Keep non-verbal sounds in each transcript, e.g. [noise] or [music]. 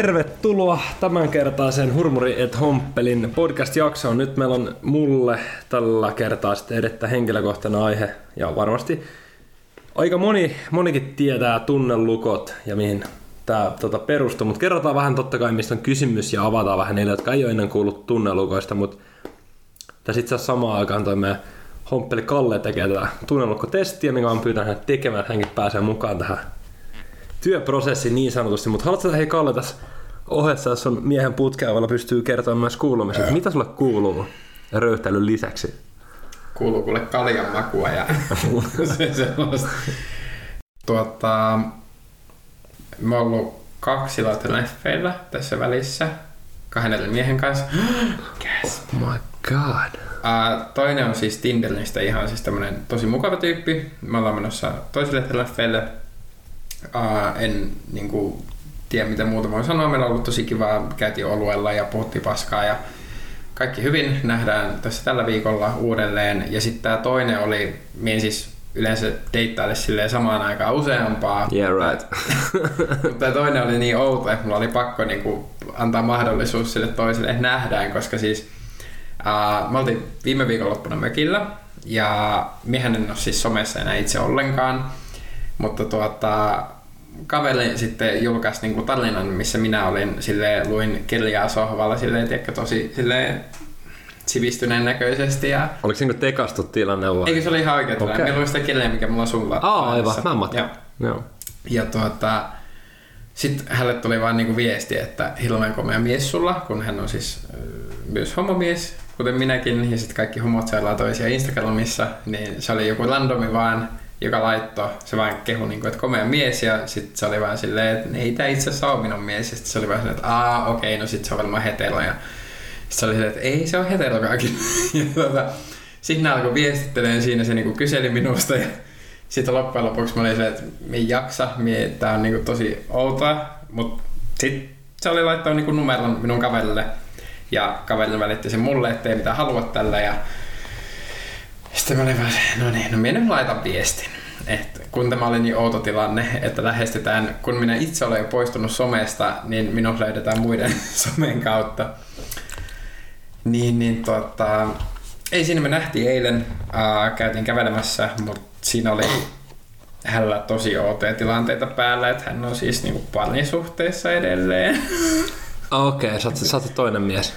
Tervetuloa tämänkertaisen Hurmuri et Homppelin podcast-jaksoon. Nyt meillä on mulle tällä kertaa sitten edettä henkilökohtainen aihe ja varmasti aika moni, monikin tietää tunnelukot ja mihin tämä tota, perustuu, mutta kerrotaan vähän totta kai mistä on kysymys ja avataan vähän niille, jotka ei ole ennen kuullut tunnelukoista, mutta tässä itse asiassa samaan aikaan toi meidän Homppeli Kalle tekee tätä tunnelukkotestiä, minkä on pyytänyt hänet tekemään, että hänkin pääsee mukaan tähän työprosessi niin sanotusti, mutta haluatko hei Kalle tässä ohessa, jos on miehen putkeavalla pystyy kertomaan myös kuulumiset, mitä sulle kuuluu röyhtelyn lisäksi? Kuuluu kuule kaljan makua ja [laughs] se sellaista. Tuota, mä oon ollut kaksi leffeillä tässä välissä kahden miehen kanssa. Gasp. Oh my god. Uh, toinen on siis Tinderistä ihan siis tämmönen tosi mukava tyyppi. Me ollaan menossa toiselle leffeille Uh, en niin kuin, tiedä mitä muuta voi sanoa. Meillä on ollut tosi kivaa, käytiin oluella ja puhuttiin paskaa ja kaikki hyvin. Nähdään tässä tällä viikolla uudelleen. Ja sitten tämä toinen oli, minä siis yleensä deittaille silleen samaan aikaan useampaa. Yeah, right. [laughs] Mutta toinen oli niin outo, että mulla oli pakko niin kuin, antaa mahdollisuus sille toiselle, että nähdään, koska siis uh, me oltiin viime viikonloppuna mökillä ja miehän en ole siis somessa enää itse ollenkaan. Mutta tuota, kaveri sitten julkaisi niin tarinan, missä minä olin, sille luin kirjaa sohvalla, silleen, tiedätkö, tosi silleen, sivistyneen näköisesti. Ja... Oliko se niin tekastu tilanne vai? Eikö se oli ihan oikein okay. tilanne? luin sitä kirjaa, mikä mulla on sulla. Aa, aivan, mä matkan. Joo. Ja tuota, sitten hänelle tuli vaan niinku viesti, että hirveän komea mies sulla, kun hän on siis myös homomies, kuten minäkin, ja sitten kaikki homot seilaa toisia Instagramissa, niin se oli joku randomi vaan joka laittoi, se vaan kehu, niin kuin, että komea mies ja sitten se oli vaan silleen, että ei tämä itse asiassa ole minun mies. Ja sitten se oli vaan silleen, että aa okei, no sitten se on varmaan hetero. Ja sitten se oli silleen, että ei se ole heterokaan [laughs] ja tuota, sitten ne alkoi viestittelemään siinä, se niinku kyseli minusta ja sitten loppujen lopuksi mä olin silleen, että me ei jaksa, mie, tää on niinku tosi outoa, mutta sitten se oli laittanut niinku numeron minun kaverille ja kaveri välitti sen mulle, ettei mitään halua tällä ja sitten mä olin vaan, no niin, no minä nyt laitan viestin. Että kun tämä oli niin outo tilanne, että lähestytään, kun minä itse olen jo poistunut somesta, niin minut löydetään muiden [laughs] somen kautta. Niin, niin tota, ei siinä me nähtiin eilen, ää, käytiin kävelemässä, mutta siinä oli hänellä tosi outoja tilanteita päällä, että hän on siis niinku parisuhteessa edelleen. Okei, okay, sä, oot toinen mies.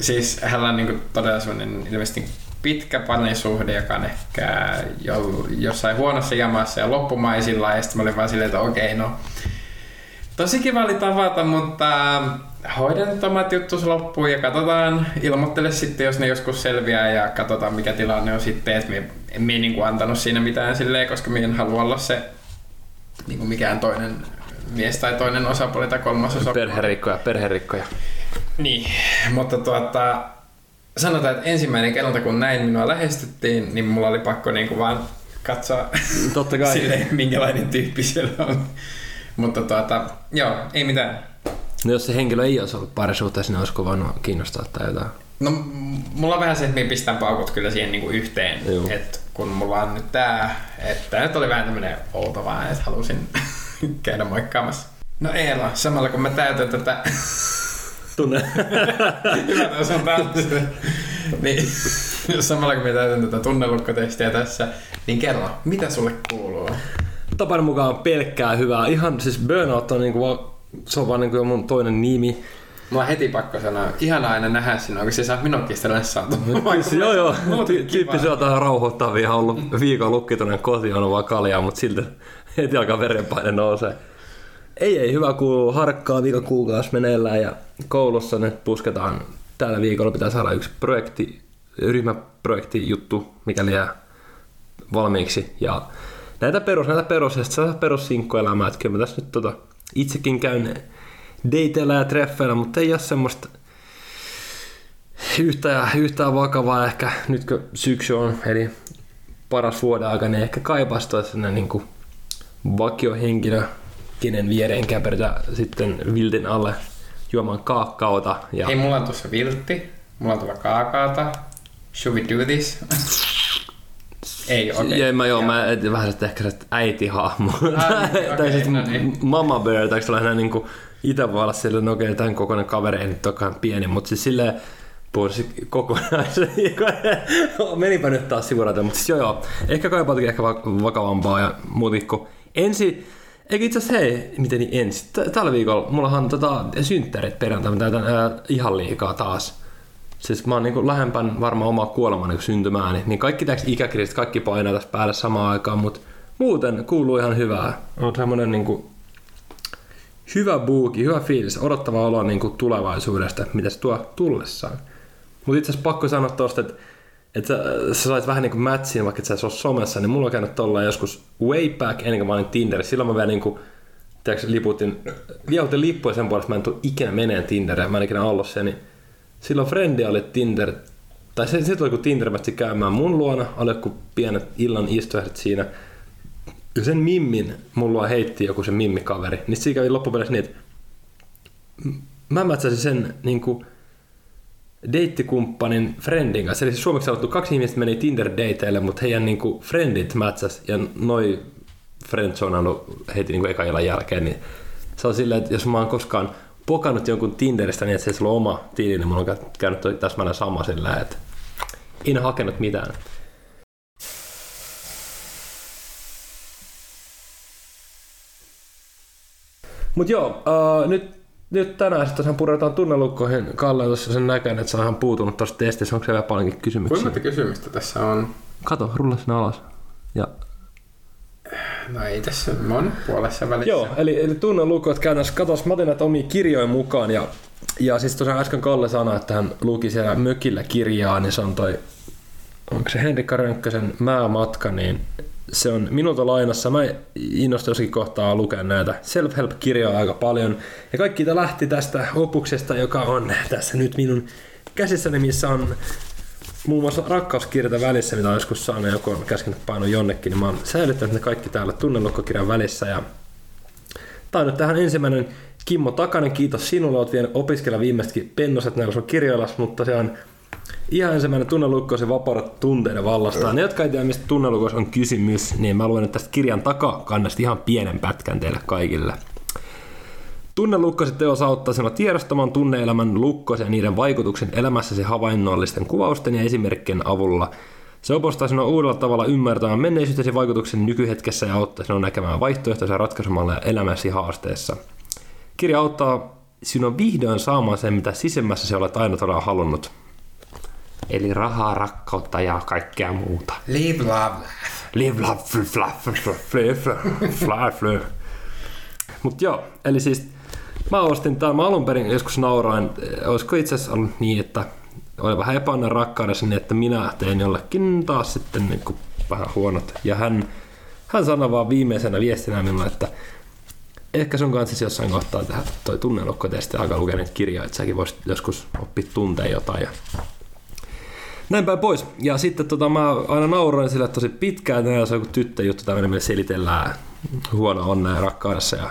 Siis hänellä on niinku todella sellainen ilmeisesti pitkä parisuhde, joka on ehkä jo, jossain huonossa jamassa ja loppumaisilla. Ja sitten mä olin vaan silleen, että okei, okay, no tosi kiva oli tavata, mutta hoidan nyt omat juttus loppuun ja katsotaan, ilmoittele sitten, jos ne joskus selviää ja katsotaan mikä tilanne on sitten. Että en, en niin kuin antanut siinä mitään silleen, koska minä en halua olla se niin kuin mikään toinen mies tai toinen osapuoli tai kolmas osapuoli. Perherikkoja, perherikkoja. Niin, mutta tuota, sanotaan, että ensimmäinen kerta kun näin minua lähestyttiin, niin mulla oli pakko niinku vaan katsoa Totta kai. [laughs] sille, minkälainen tyyppi siellä on. Mutta tuota, joo, ei mitään. No jos se henkilö ei olisi ollut parisuhteessa, niin olisiko voinut kiinnostaa tai jotain? No mulla on vähän se, että minä pistän paukut kyllä siihen niinku yhteen. Että kun mulla on nyt tää, että nyt oli vähän tämmönen outo vaan, että halusin [laughs] käydä moikkaamassa. No Eela, samalla kun mä täytän tätä [laughs] Tunne. [laughs] Hyvä, se on päättynyt. niin, [laughs] samalla kun me täytän tätä tunnelukkotestiä tässä, niin kerro, mitä sulle kuuluu? Tapan mukaan pelkkää hyvää. Ihan siis burnout on niinku, se on vaan niinku mun toinen nimi. Mulla on heti pakko sanoa, ihana aina nähdä sinua, kun se saa minutkin sitä lessaantua. [laughs] joo joo, tyyppi se on tähän rauhoittavia, ollut viikon lukkitunen kotiin, on vaan kaljaa, mutta silti heti alkaa verenpaine nousee. Ei, ei, hyvä kuuluu. Harkkaa viikon kuukausi meneillään ja koulussa nyt pusketaan. Tällä viikolla pitää saada yksi projekti, ryhmäprojekti juttu, mikäli jää valmiiksi. Ja näitä perus, näitä perus, ja sitten perussinkkuelämää, että kyllä mä tässä nyt tota, itsekin käyn dateilla ja treffeillä, mutta ei ole semmoista yhtään, yhtään vakavaa ehkä nyt kun syksy on, eli paras vuoden aika, niin ehkä kaipaisi sellainen niin vakiohenkilö, kenen viereen käpertä sitten viltin alle juomaan kaakaota. Ja... Ei, mulla on tuossa viltti, mulla on tuolla kaakaota. Should we do this? Ei, okei. Okay. Ja mä joo, mä et, vähän sitä ehkä sitä äitihahmo. Ah, niin, [laughs] tai okei, siis no niin. mama bear, tai sellainen niinku itä voi olla silleen, no okei, tämän kokoinen kaveri ei nyt olekaan pieni, mutta siis silleen puhuisi kokonaisen. [laughs] Menipä nyt taas sivurata, mutta siis joo joo, ehkä kaipaatakin ehkä va- vakavampaa ja muutenkin kuin ensi, Eikö itse asiassa hei, miten niin ensi? Tällä viikolla mullahan tota, synttärit perjantaina täytän ää, ihan liikaa taas. Siis mä oon niinku lähempän varmaan omaa kuolemaa niin syntymääni. Niin kaikki täks ikäkriisit, kaikki painaa tässä päälle samaan aikaan, mutta muuten kuuluu ihan hyvää. On semmonen niinku hyvä buuki, hyvä fiilis, odottava olo niinku tulevaisuudesta, että mitä se tuo tullessaan. Mutta itse asiassa pakko sanoa tosta, että että sä, sä sait vähän niinku matchin, vaikka et sä ole somessa, niin mulla on käynyt tollaan joskus way back ennen kuin mä olin Tinderissä. Silloin mä vielä niinku, tiedätkö, liputin, liautin lippuja sen puolesta, että mä en tule ikinä meneen Tinderiin, mä en ikinä ollut siellä, niin silloin frendi oli Tinder, tai se, se tuli kun Tinder käymään mun luona, oli joku pienet illan istujahdit siinä, ja sen mimmin mulla heitti joku se mimmikaveri, niin siinä kävi loppupeleissä niin, että mä mätsäsin sen niinku, deittikumppanin friendin kanssa. Eli siis suomeksi sanottu kaksi ihmistä meni Tinder-dateille, mutta heidän niinku friendit mätsäs ja noi friendzonannut heti niinku eka illan jälkeen. Niin se on silleen, että jos mä oon koskaan pokannut jonkun Tinderistä niin, että se ei ole oma tili, niin mulla on käynyt täsmälleen sama sillä, että en hakenut mitään. Mut joo, uh, nyt, nyt tänään sitten tosiaan puretaan tunnelukkoihin. Kalle tuossa sen näkään, että sä oon ihan puutunut tuosta testissä. Onko se vielä paljonkin kysymyksiä? Kuinka monta kysymystä tässä on? Kato, rulla sinne alas. Ja No ei tässä, mä oon puolessa välissä. Joo, eli, eli tunnelukot käytännössä katos, mä otin näitä omia kirjoja mukaan ja, ja siis tosiaan äsken Kalle sanoi, että hän luki siellä mökillä kirjaa, niin se on toi, onko se Henrikka Rönkkösen Määmatka, niin se on minulta lainassa. Mä innostuin jossakin kohtaa lukea näitä self-help-kirjoja aika paljon. Ja kaikki tämä lähti tästä opuksesta, joka on tässä nyt minun käsissäni, missä on muun muassa rakkauskirjata välissä, mitä on joskus saanut, joku on käskenyt painoa jonnekin, niin mä oon säilyttänyt ne kaikki täällä tunnelukkokirjan välissä. Ja tää on nyt tähän ensimmäinen Kimmo Takanen, kiitos sinulle, oot vienyt opiskella viimeistäkin pennoset näillä sun kirjoilla, mutta se on ihan ensimmäinen tunnelukko se vapaudet tunteiden vallasta. Ne, jotka ei tiedä, mistä tunnelukos on kysymys, niin mä luen tästä kirjan takakannasta ihan pienen pätkän teille kaikille. Tunnelukkoset teos auttaa sinua tiedostamaan tunneelämän lukkosia ja niiden vaikutuksen elämässäsi havainnollisten kuvausten ja esimerkkien avulla. Se opastaa sinua uudella tavalla ymmärtämään menneisyytesi vaikutuksen nykyhetkessä ja auttaa sinua näkemään vaihtoehtoisia ratkaisumalleja elämäsi haasteessa. Kirja auttaa sinua vihdoin saamaan sen, mitä sisemmässä se olet aina todella halunnut. Eli rahaa, rakkautta ja kaikkea muuta. Live, love, laugh. Live, love, fly, fly, fly, fly. Mut joo, eli siis mä ostin tämän, mä alun perin joskus nauroin, olisiko itse asiassa ollut niin, että oli vähän epäonnen rakkaudessa niin, että minä tein jollekin taas sitten niin kuin vähän huonot. Ja hän, hän sanoi vaan viimeisenä viestinä minulle, että ehkä sun kanssa siis jossain kohtaa tehdä toi tunnelukkotesti alkaa lukea niitä kirjoja, että säkin voisit joskus oppia tuntea jotain. Ja näin päin pois. Ja sitten tota, mä aina nauroin sille tosi pitkään, että se on joku tyttöjuttu tämmöinen, millä selitellään huono onnea rakkaudessa ja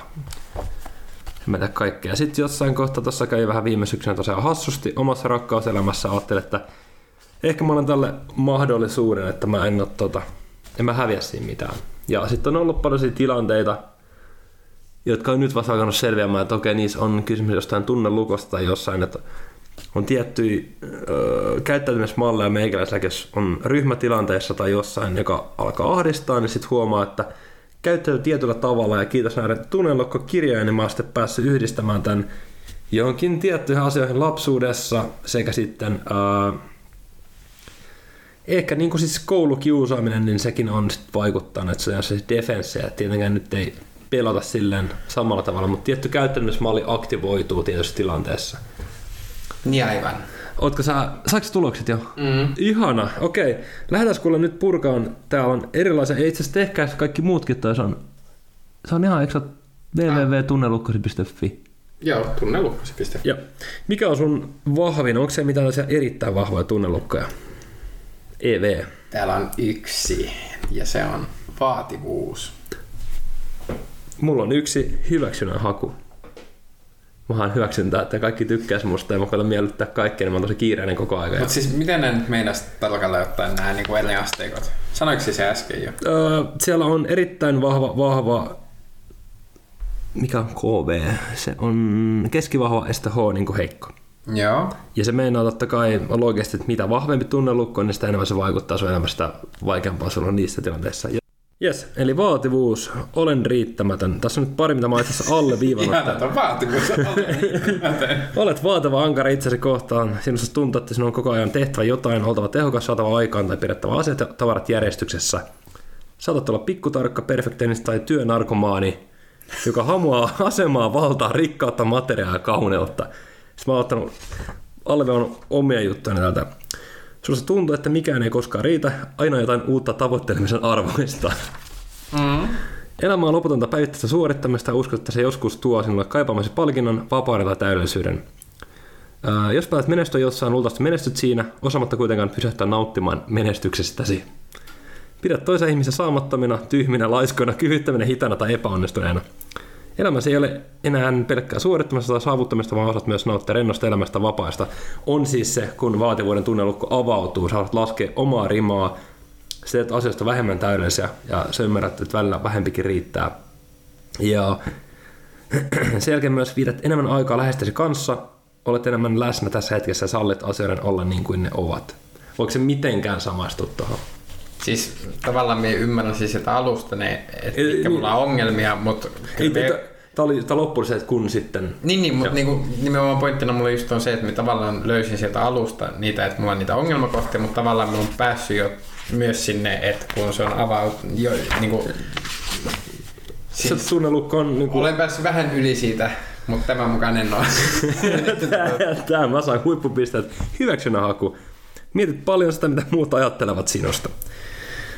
en mä tiedä kaikkea. Ja sitten jossain kohtaa tuossa kävi vähän viime syksynä tosiaan hassusti omassa rakkauselämässä. Ajattelin, että ehkä mä olen tälle mahdollisuuden, että mä en ole tota, en mä häviä siinä mitään. Ja sitten on ollut paljon tilanteita, jotka on nyt vasta alkanut selviämään, että okei, niissä on kysymys jostain tunnelukosta tai jossain, että on tiettyjä öö, käyttäytymismalleja meikäläisellä, jos on ryhmätilanteessa tai jossain, joka alkaa ahdistaa, niin sitten huomaa, että käyttäytyy tietyllä tavalla ja kiitos näiden tunnelukkokirjojen, niin mä oon sitten päässyt yhdistämään tämän johonkin tiettyihin asioihin lapsuudessa sekä sitten öö, ehkä niin kuin siis koulukiusaaminen, niin sekin on sitten vaikuttanut, että se on se defense, ja tietenkään nyt ei pelata silleen samalla tavalla, mutta tietty käyttäytymismalli aktivoituu tietyssä tilanteessa. Niin aivan. Ootko sä, saako tulokset jo? Mm. Ihana, okei. Lähdetään kuule nyt purkaan. Täällä on erilaisia, ei itse asiassa tehkää kaikki muutkin, tai se on, se on ihan, eikö www.tunnelukkosi.fi? Joo, tunnelukkosi.fi. Joo. Mikä on sun vahvin? Onko se mitään erittäin vahvoja tunnelukkoja? EV. Täällä on yksi, ja se on vaativuus. Mulla on yksi hyväksynnän haku. Mä hyväksyntää, että kaikki tykkäis musta ja mä koitan miellyttää kaikkea, niin mä oon tosi kiireinen koko ajan. Mutta siis miten ne nyt meinas tarkalleen ottaen nämä niin eri asteikot? Sanoiko se äsken jo? Öö, siellä on erittäin vahva, vahva mikä on KV? Se on keskivahva ja sitten H niin kuin heikko. Joo. Ja se meinaa totta kai loogisesti, että mitä vahvempi tunnelukko niin sitä enemmän se vaikuttaa sun elämästä vaikeampaa sulla niissä tilanteissa. Yes, eli vaativuus, olen riittämätön. Tässä on nyt pari, mitä mä itse asiassa alle viivannut. Ihan vaativuus, Olet vaativa ankara itsesi kohtaan. Sinusta tuntuu, että sinun on koko ajan tehtävä jotain, oltava tehokas, saatava aikaan tai pidettävä asiat ja tavarat järjestyksessä. Saatat olla pikkutarkka, perfektionista tai työnarkomaani, joka hamuaa asemaa, valtaa, rikkautta, materiaalia ja kauneutta. Sitten mä oon ottanut alleviivannut omia juttuja täältä. Susta tuntuu, että mikään ei koskaan riitä, aina jotain uutta tavoittelemisen arvoista. Mm. Elämä on loputonta päivittäistä suorittamista ja uskot, että se joskus tuo sinulle kaipaamasi palkinnon, vapauden tai täydellisyyden. Ää, jos pääset menestyä jossain, luultavasti menestyt siinä, osaamatta kuitenkaan pysähtyä nauttimaan menestyksestäsi. Pidät toisen ihmisen saamattomina, tyhminä, laiskoina, kyvyttöminä, hitana tai epäonnistuneena. Elämässä ei ole enää pelkkää suorittamista tai saavuttamista, vaan osaat myös nauttia rennosta elämästä vapaista. On siis se, kun vaativuuden tunnelukko avautuu, sä laskea omaa rimaa, sä teet asioista vähemmän täydellisiä ja sä ymmärrät, että välillä vähempikin riittää. Ja [clears throat] sen jälkeen myös viidät enemmän aikaa lähestäsi kanssa, olet enemmän läsnä tässä hetkessä ja sallit asioiden olla niin kuin ne ovat. Voiko se mitenkään samaistua tuohon? Siis tavallaan me ymmärrän siis sitä alusta, ne, että ei, mitkä mulla on ongelmia, mutta... Ei, me... Tämä oli tämä loppu se, että kun sitten... Niin, niin mutta niinku, nimenomaan pointtina mulla just on se, että mä tavallaan löysin sieltä alusta niitä, että mulla on niitä ongelmakohtia, mutta tavallaan mä oon päässyt jo myös sinne, että kun se on avaut... Jo, niinku, siis, se tunnelukko on... Niinku... Olen päässyt vähän yli siitä, mutta tämän mukaan en ole. [laughs] Tämä mä saan huippupisteet. Hyväksynnän haku. Mietit paljon sitä, mitä muut ajattelevat sinusta.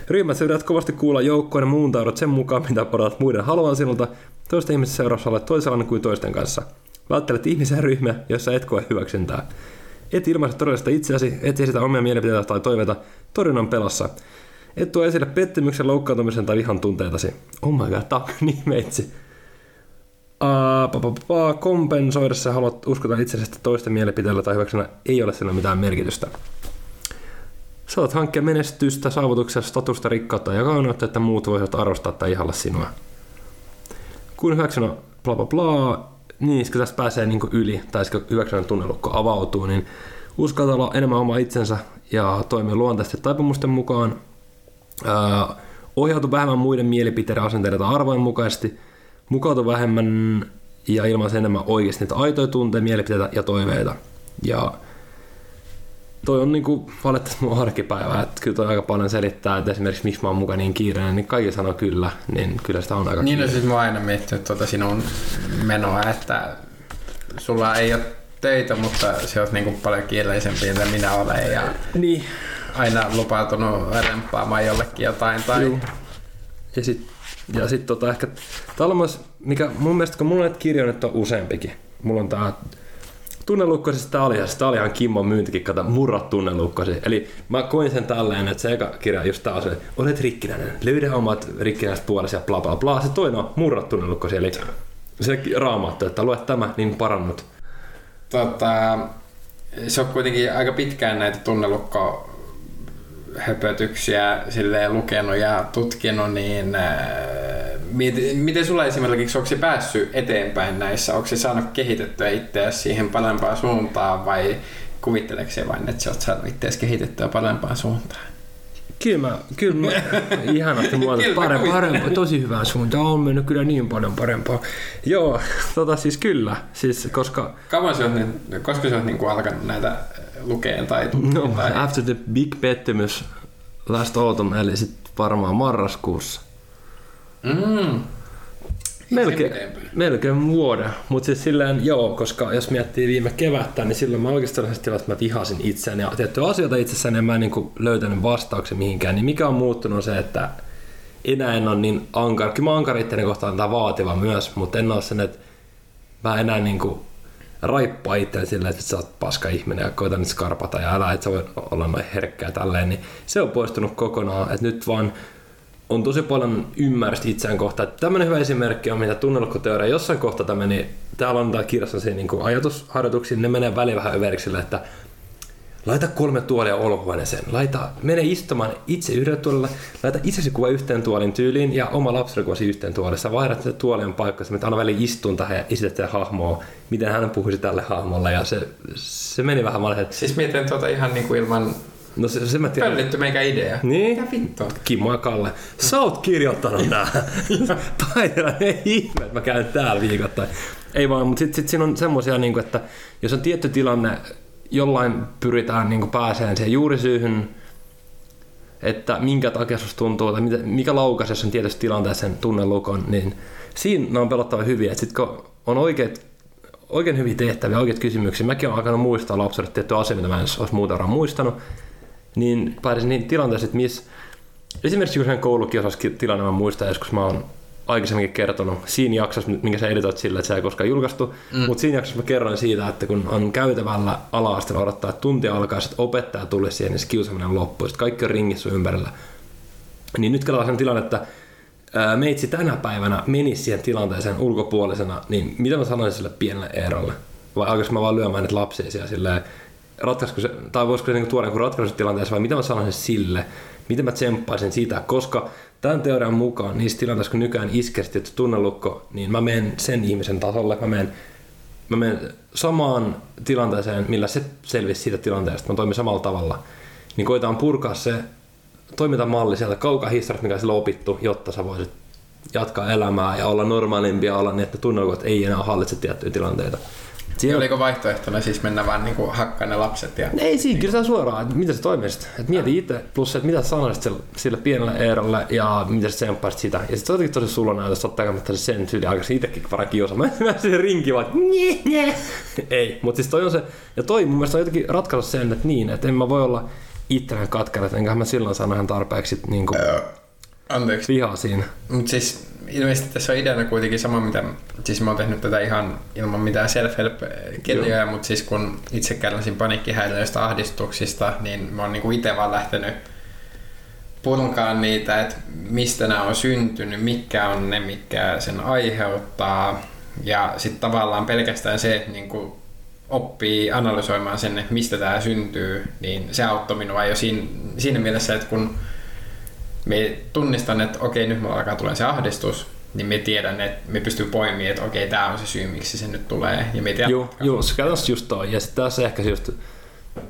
Ryhmät yrität kovasti kuulla joukkoon ja muuntaudut sen mukaan, mitä odotat muiden haluan sinulta. Toisten ihmisten seurassa olet toisenlainen kuin toisten kanssa. Välttelet ihmisiä ryhmiä, joissa et koe hyväksyntää. Et ilmaise todellista itseäsi, et esitä omia mielipiteitä tai toiveita torjunnan pelossa. Et tuo esille pettymyksen, loukkaantumisen tai vihan tunteitasi. Oh my god, [laughs] niin meitsi. Uh, kompensoidessa haluat uskota itsesi, toisten mielipiteillä tai hyväksynä ei ole sillä mitään merkitystä. Saat hankkia menestystä, saavutuksia, statusta, rikkautta ja kauneutta, että muut voisivat arvostaa tai ihalla sinua. Kun hyväksynä bla bla bla, niin kun tästä pääsee niin yli, tai hyväksynnän tunnelukko avautuu, niin uskaltaa olla enemmän oma itsensä ja toimia luontaisesti taipumusten mukaan. Öö, ohjautu vähemmän muiden mielipiteiden, asenteiden tai arvojen mukaisesti. Mukautu vähemmän ja ilmaisi enemmän oikeasti niitä aitoja tunteja, mielipiteitä ja toiveita. Ja toi on niinku valitettavasti mun arkipäivä, että kyllä toi aika paljon selittää, että esimerkiksi miksi mä oon mukaan niin kiireinen, niin kaikki sanoo kyllä, niin kyllä sitä on aika Niin no siis mä oon aina miettinyt tuota sinun menoa, että sulla ei ole töitä, mutta se on niinku paljon kiireisempi, mitä minä olen ja niin. aina lupautunut remppaamaan jollekin jotain. Tai... Juu. Ja sitten ja sit tota ehkä, tää on myös, mikä mun mielestä, kun mulla on näitä kirjoja nyt on useampikin, mulla on tää Tunnelukkosi tämä oli, sitä oli ihan Kimmon myyntikikka, murra tunnelukkosi. Eli mä koin sen tälleen, että se eka kirja just taas, että olet rikkinäinen, löydä omat rikkinäiset puolesi ja bla bla bla. Se toinen on murra tunnelukkosi, eli se raamattu, että luet tämä, niin parannut. Tota, se on kuitenkin aika pitkään näitä tunnelukko höpötyksiä lukenut ja tutkinut, niin äh, miten sulla esimerkiksi, onko se päässyt eteenpäin näissä? Onko se saanut kehitettyä itseäsi siihen parempaan suuntaan vai kuvitteleeko se vain, että sä oot saanut itseäsi kehitettyä parempaan suuntaan? Kyllä mä, kyllä mä ihanasti mua parempi, parempi, tosi hyvään suuntaan, on mennyt kyllä niin paljon parempaa. Joo, tota siis kyllä, siis koska... Kauan sä oot, koska sä oot niin alkanut näitä lukea tai No, tai... after the big pettymys last autumn, eli sitten varmaan marraskuussa. Mm. Melkein, melkein vuoden, mutta siis silleen joo, koska jos miettii viime kevättä, niin silloin mä oikeastaan että mä vihasin itseäni. Ja tiettyjä asioita itsessäni ja mä en niin löytänyt vastauksen mihinkään, niin mikä on muuttunut on se, että enää en ole niin ankara, kyllä mä ankara itteni kohtaan tämä vaativa myös, mutta en ole sen, että mä enää niin kuin raippaa itseäni silleen, että sä oot paska ihminen ja koita nyt skarpata ja älä, että sä voi olla noin herkkää tälleen, niin se on poistunut kokonaan, että nyt vaan on tosi paljon ymmärrystä itseään kohtaan. Tämmöinen hyvä esimerkki on, mitä tunnelukkoteoria jossain kohtaa tämä meni, täällä on tää kirjassa se niin ajatusharjoituksia, ne menee väliin vähän överiksi että laita kolme tuolia olohuoneeseen, laita, mene istumaan itse yhdellä tuolilla, laita itsesi kuva yhteen tuolin tyyliin ja oma lapsi yhteen tuolissa, vaihdat sitä tuolien paikkaa, että aina väliin istun tähän ja esität hahmoa, miten hän puhuisi tälle hahmolle ja se, se meni vähän että... Siis mietin tuota ihan niin kuin ilman No se, se mä tiedän. Pöllitty meikä idea. Niin? Mitä vittua? Kimmo ja Kalle. Sä oot kirjoittanut nää. Taidella, [laughs] ei ihme, että mä käyn täällä viikoittain. Ei vaan, mutta sitten sit siinä on semmosia, niin että jos on tietty tilanne, jollain pyritään niin pääseen siihen juurisyyhyn, että minkä takia susta tuntuu, tai mikä laukas, jos on tietyssä tilanteessa sen tunnelukon, niin siinä on pelottava hyviä. Sitten kun on oikeat, oikein hyviä tehtäviä, oikeat kysymyksiä, mäkin olen alkanut muistaa lapselle tiettyä asia, mitä mä en olisi muuten muistanut, niin pääsin niin tilanteeseen, että missä esimerkiksi kun sen koulukiusaus-tilanne mä muistan joskus mä oon aikaisemminkin kertonut siinä jaksossa, minkä sä editoit sillä, että se ei koskaan julkaistu, mm. mutta siinä jaksossa mä kerroin siitä, että kun on käytävällä ala odottaa, että tunti alkaa, että opettaja tulee siihen, niin se kiusaaminen loppuu, sitten kaikki on ringissä ympärillä. Niin nyt kelaa sen tilanne, että meitsi tänä päivänä menisi siihen tilanteeseen ulkopuolisena, niin mitä mä sanoisin sille pienelle Eerolle? Vai alkaisin mä vaan lyömään niitä lapsia siellä silleen, ratkaisko se, tai voisiko se niinku tuoda joku ratkaisutilanteessa vai mitä mä sanoisin sille, miten mä tsemppaisin siitä, koska tämän teorian mukaan niissä tilanteissa, kun nykyään iskesti tunnelukko, niin mä menen sen ihmisen tasolle, mä menen, mä menen samaan tilanteeseen, millä se selvisi siitä tilanteesta, mä toimin samalla tavalla, niin koetaan purkaa se toimintamalli sieltä kaukaa historiasta, mikä on opittu, jotta sä voisit jatkaa elämää ja olla normaalimpia olla niin, että tunnelukot ei enää hallitse tiettyjä tilanteita. Siinä oliko vaihtoehtona siis mennä vaan niinku hakkaa ne lapset? Ja... Ei siinä, kyllä se suoraan, että mitä se toimisi. Että mieti itse, plus se, että mitä sanoisit sille, sille pienelle Eerolle ja mitä sä tsemppaisit sitä. Ja sitten se jotenkin tosi sulla jos ottaa kannattaa sen tyyli aikaisin itsekin varmaan kiusaa. [laughs] Mä, mä se rinki vaan. [laughs] Ei, mutta siis toi on se, ja toi mun mielestä on jotenkin ratkaisu sen, että niin, että en mä voi olla itsenään katkera, että enkä mä silloin sano ihan tarpeeksi niin kuin, Anteeksi. vihaa siinä. Mutta siis ilmeisesti tässä on ideana kuitenkin sama, mitä, siis mä oon tehnyt tätä ihan ilman mitään self-help-kirjoja, mutta siis kun itse kärsin paniikkihäiriöistä ahdistuksista, niin mä oon niinku itse vaan lähtenyt purkaan niitä, että mistä nämä on syntynyt, mikä on ne, mikä sen aiheuttaa. Ja sitten tavallaan pelkästään se, että niinku oppii analysoimaan sen, että mistä tämä syntyy, niin se auttoi minua jo siinä, siinä mielessä, että kun me tunnistan, että okei, nyt mulla alkaa tulla se ahdistus, niin me tiedän, että me pystyy poimimaan, että okei, tämä on se syy, miksi se nyt tulee. Ja me tiedän, joo, joo, se käytännössä just toi. Ja sitten tässä ehkä just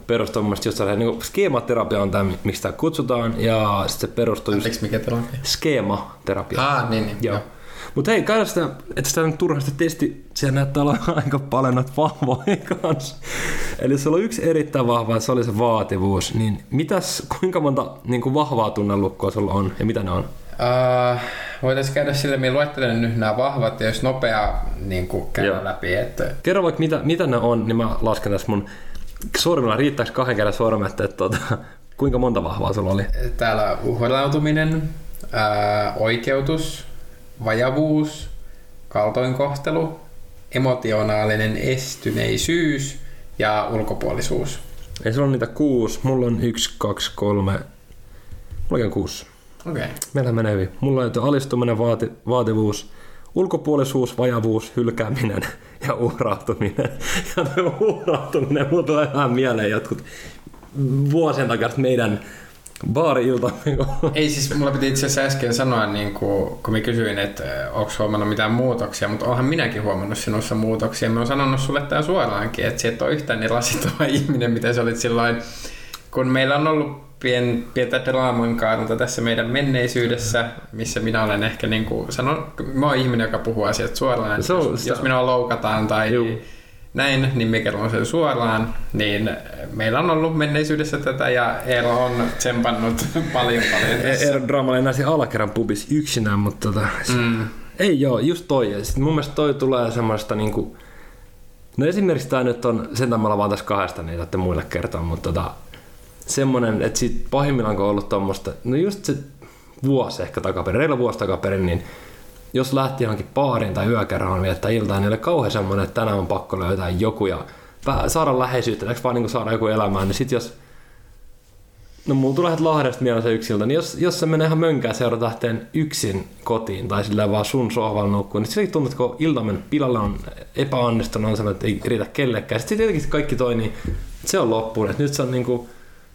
perustuu mun mielestä just sellainen, niin skeematerapia on tämä, miksi tämä kutsutaan, ja sitten se perustuu just... Anteeksi, mikä terapia? Skeematerapia. Ah, niin, niin. Joo. Mutta hei, käydä sitä, että sitä nyt turhasti testi, siellä näyttää olla [laughs] aika paljon noita vahvoja kanssa. Eli sulla on yksi erittäin vahva, se oli se vaativuus. Niin mitäs, kuinka monta niin kuin vahvaa tunnelukkoa sulla on ja mitä ne on? Uh, voitaisiin käydä sille, minä luettelen nyt nämä vahvat, ja jos nopea niin käydä Joo. läpi. Että... Kerro vaikka mitä, mitä ne on, niin mä lasken tässä mun sormilla, riittääkö kahden kerran sormet, että tuota, kuinka monta vahvaa sulla oli? Täällä uhrautuminen, ää, oikeutus, vajavuus, kaltoinkohtelu, emotionaalinen estyneisyys ja ulkopuolisuus. Ei sulla on niitä kuusi. Mulla on yksi, kaksi, kolme. Mulla on kuusi. Okei. Okay. Meillä menee hyvin. Mulla on alistuminen, vaati, vaativuus, ulkopuolisuus, vajavuus, hylkääminen ja uhrautuminen. [laughs] Ja tuo uhrautuminen, mulla tulee vähän mieleen jotkut vuosien takaisin meidän baari-ilta. Ei siis, mulla piti itse asiassa äsken sanoa, niin kuin, kun mä kysyin, että onko huomannut mitään muutoksia, mutta onhan minäkin huomannut sinussa muutoksia. Mä oon sanonut sulle tää suoraankin, että sä et ole yhtään niin rasittava [laughs] ihminen, mitä sä olit silloin, kun meillä on ollut pien, pientä draaman kaarta tässä meidän menneisyydessä, missä minä olen ehkä niin kuin, sanon, mä oon ihminen, joka puhuu asiat suoraan. Se on, jos, jos minua loukataan tai Juu näin, niin me kerron sen suoraan, niin meillä on ollut menneisyydessä tätä ja Eero on tsempannut [laughs] paljon paljon tässä. Eero Draama oli näissä alakerran pubis yksinään, mutta tota, mm. ei joo, just toi. Ja sit mun mielestä toi tulee semmoista niinku, no esimerkiksi tää nyt on, sen mä vaan tässä kahdesta niitä, että muille kertoa, mutta tota, semmonen, että sit pahimmillaan kun on ollut tommoista, no just se vuosi ehkä takaperin, reilu vuosi takaperin, niin jos lähti johonkin baariin tai yökerhoon viettää iltaa, niin oli kauhean semmoinen, että tänään on pakko löytää joku ja saada läheisyyttä, eikö vaan niin saada joku elämään, niin sitten jos No mulla tulee Lahdesta mieleen se yksiltä, niin jos, jos se menee ihan mönkää seurata lähteen yksin kotiin tai sillä vaan sun sohvalla nukkuu, niin se tuntuu, että kun ilta on mennyt pilalle on epäonnistunut, on sellainen, että ei riitä kellekään. Sitten tietenkin kaikki toi, niin se on loppuun. Että nyt se on niinku,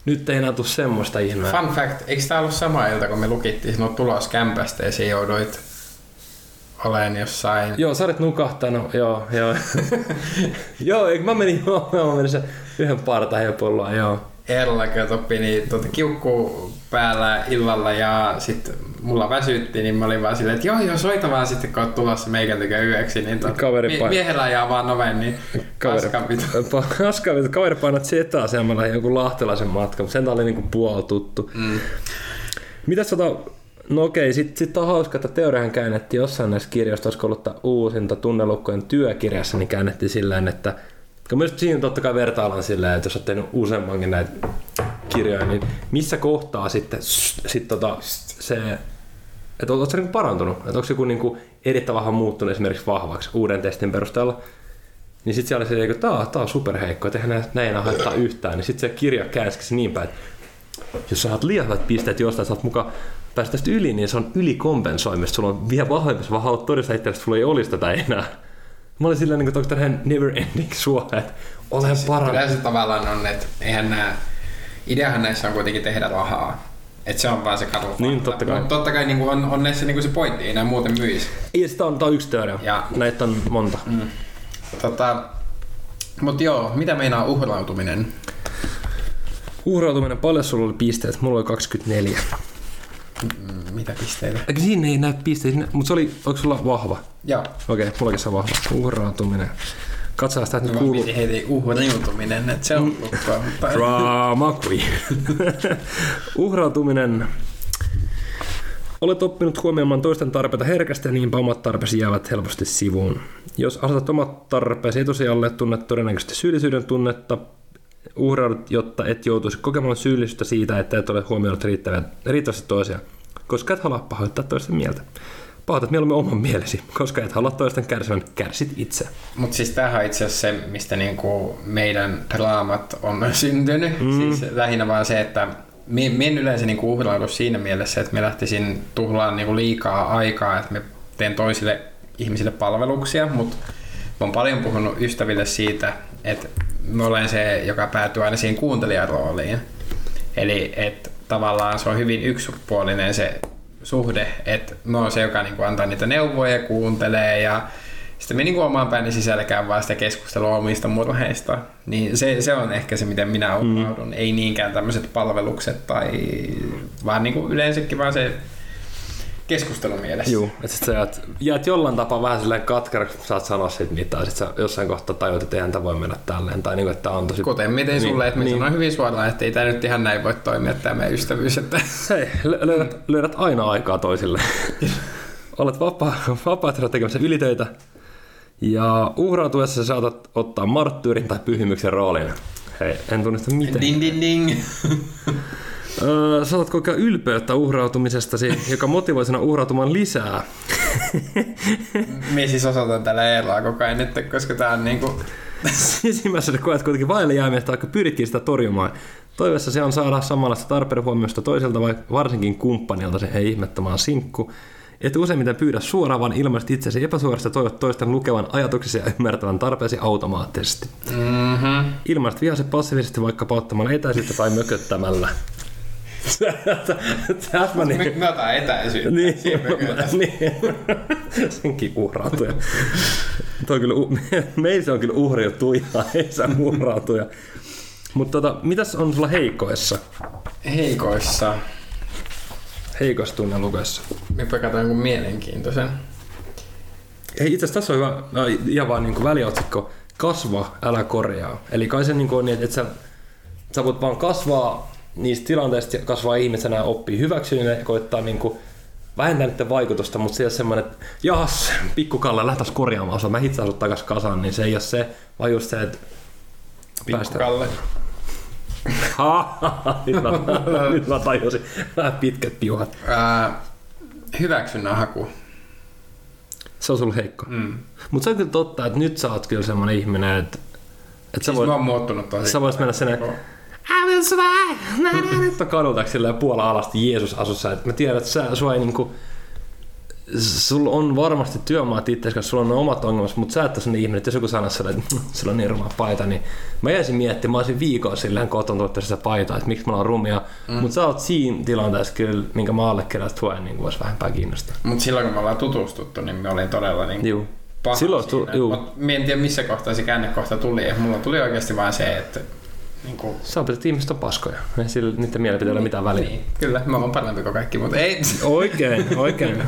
nyt ei enää tule semmoista ihmeä. Fun fact, eikö tää ollut sama ilta, kun me lukittiin sinut tulos kämpästä ja se jouduit olen jossain... Joo, sä olet nukahtanut, joo, joo. [laughs] joo, eikö mä menin, joo, mä menin se yhden partahepolla, joo. Eerolla toppi niin tuota, kiukku päällä illalla ja sitten mulla väsytti, niin mä olin vaan silleen, että joo joo soita vaan sitten kun oot tulossa meikän tykö yöksi, niin tuota, Kaveri mie- miehellä ajaa vaan noven, niin Kaveri. [laughs] Kaveri painat Z-asemalla jonkun lahtelaisen matkan, mutta sen oli niinku puoli tuttu. Mm. Mitäs tota, no okei, sit, sit on hauska, että teoriahan käännettiin jossain näissä kirjoista, olisiko ollut uusinta tunnelukkojen työkirjassa, niin käännettiin silleen, että kun myös siinä totta kai vertaillaan silleen, että jos olet tehnyt useammankin näitä kirjoja, niin missä kohtaa sitten sit tota, se, että oletko niinku parantunut, että onko joku niinku erittäin vähän muuttunut esimerkiksi vahvaksi uuden testin perusteella, niin sitten siellä oli se, että tää, tää on superheikko, että eihän näin haittaa yhtään, niin sitten se kirja käänsikin niin päin, että jos sä saat liian hyvät pisteet jostain, oot mukaan päästä tästä yli, niin se on ylikompensoimista. Sulla on vielä vahvempi, sä vaan haluat todistaa itselle, että sulla ei olisi tätä enää. Mä olin silleen, niin kuin tähän never ending suo, että olen Kyllä parantunut. se tavallaan on, että eihän nää, ideahan näissä on kuitenkin tehdä rahaa. Että se on vaan se katu. Niin, totta kai. Mutta totta kai niin on, on näissä niin se pointti, ei nää muuten myisi. Ei, sitä on, on yksi teoria. Ja- Näitä on monta. Mm. Tota, Mutta joo, mitä meinaa uhrautuminen? Uhrautuminen, paljon sulla oli pisteet? Mulla oli 24. Mm, Mitä pisteitä? Eikä siinä ei näy pisteitä, mutta se oli, onko sulla vahva? Joo. Okei, okay, vahva. Uhrautuminen. Katsotaan sitä, että nyt Mä kuuluu. piti heti uhriutuminen, että se on lukkoa. Mutta... Drama queen. [laughs] Uhrautuminen. Olet oppinut huomioimaan toisten tarpeita herkästi ja niinpä omat tarpeesi jäävät helposti sivuun. Jos asetat omat tarpeesi etusijalle, tunnet todennäköisesti syyllisyyden tunnetta, uhraudut, jotta et joutuisi kokemaan syyllisyyttä siitä, että et ole huomioinut riittävästi toisia, koska et halua pahoittaa toisten mieltä. Pahoitat mieluummin oman mielesi, koska et halua toisten kärsivän, kärsit itse. Mutta siis tämähän on itse asiassa se, mistä niinku meidän draamat on syntynyt. Mm. Siis lähinnä vaan se, että me, me en yleensä niinku uhraudu siinä mielessä, että me lähtisin tuhlaan niinku liikaa aikaa, että me teen toisille ihmisille palveluksia, mutta mä oon paljon puhunut ystäville siitä, että mä olen se, joka päätyy aina siihen kuuntelijan rooliin. Eli että tavallaan se on hyvin yksipuolinen se suhde, että mä oon se, joka niinku antaa niitä neuvoja, kuuntelee ja sitten me niinku omaan pääni sisällä käyn vaan sitä keskustelua omista murheista. Niin se, se on ehkä se, miten minä uhraudun. Mm. Ei niinkään tämmöiset palvelukset tai vaan niinku yleensäkin vaan se keskustelu mielessä. Juu, että sit sä jäät, jäät jollain tapaa vähän silleen katkeraksi, kun saat sanoa siitä mitään, sit sä jossain kohtaa tajut, että eihän tämä voi mennä tälleen, tai niinku, että tää on tosi... Kuten miten Niin, sulle, että niin. sanoin hyvin suoraan, että ei tämä nyt ihan näin voi toimia tämä meidän ystävyys. Että Hei, lö- löydät, löydät aina aikaa toisille. Olet vapaa, vapaa tehdä tekemässä ylitöitä, ja uhrautuessa sä saatat ottaa marttyyrin tai pyhimyksen roolin. Hei, en tunnista miten. ding ding ding. Öö, saatat kokea ylpeyttä uhrautumisestasi, joka motivoi sinua uhrautumaan lisää. [laughs] Mie siis osoitan tällä Eerlaa koko ajan nyt, koska tää on niinku... [laughs] Sisimmässä koet kuitenkin vaille jäämistä, vaikka pyritkin sitä torjumaan. Toiveessa se on saada samanlaista tarpeiden huomioista toiselta vai varsinkin kumppanilta se ei ihmettömään sinkku. Et useimmiten pyydä suoraan, vaan ilmaiset itsesi epäsuorasta toivot toisten lukevan ajatuksesi ja ymmärtävän tarpeesi automaattisesti. Mm-hmm. Ilmaiset vihasi passiivisesti vaikka pauttamalla etäisyyttä tai mököttämällä. Täsmä niin. Me, me otan etäisyyttä. Niin, niin. senkin uhrautuja. Toi on kyllä, meillä se on kyllä uhriuttu ihan, ei se uhrautuja. Mutta tota, mitäs on sulla heikoissa? Heikoissa. Heikoissa tunne lukeessa? Me katsotaan jonkun mielenkiintoisen. Ei, itse asiassa tässä on hyvä, äh, ihan vaan niin väliotsikko, kasva, älä korjaa. Eli kai se niin kuin on niin, että et sä, sä voit vaan kasvaa niistä tilanteista, kasvaa ihmisenä ja oppii hyväksyä ja koittaa niin kuin vähentää niiden vaikutusta, mutta se ei ole semmoinen, että jas, pikkukalle lähtäis korjaamaan sua, mä hitsaan sut takas kasaan, niin se ei ole se, vaan just se, että. Pikkukalle. [laughs] Nyt, mä, [laughs] nyt mä tajusin. Vähän pitkät piuhat. Ää, hyväksynnän haku. Se on sulla heikko. Mm. Mutta se on kyllä totta, että nyt sä oot kyllä semmoinen ihminen, että, että sä Siis voit, mä oon muuttunut tosi. sä voisit mennä sinne, Joo. I will Nyt on kadulta silleen puola alasti Jeesus asussa. Et mä tiedän, että sä, sua ei niinku, sulla on varmasti työmaat itse, koska sulla on ne omat ongelmat, mutta sä et ole ihminen, että jos joku sanoo sulle, että [laughs] sulla on niin ruma paita, niin mä jäisin miettimään, mä olisin viikon silleen kotona tuottaessa paitaa, että miksi mä oon rumia, mm. mutta sä oot siinä tilanteessa kyllä, minkä mä allekirjoitan tuen, niin voisi vähempää kiinnostaa. Mutta silloin kun me ollaan tutustuttu, niin me olin todella niin Juu. paha Silloin siinä. tu- juu. Mut mä en tiedä missä kohtaa se käännekohta tuli, ja mulla tuli oikeasti vain se, että niin kuin, Sä opetat, että ihmiset on paskoja. Ei sillä niiden mielipiteillä ole mitään väliä. niin, kyllä, mä oon parempi kuin kaikki, mutta ei. Oikein, oikein.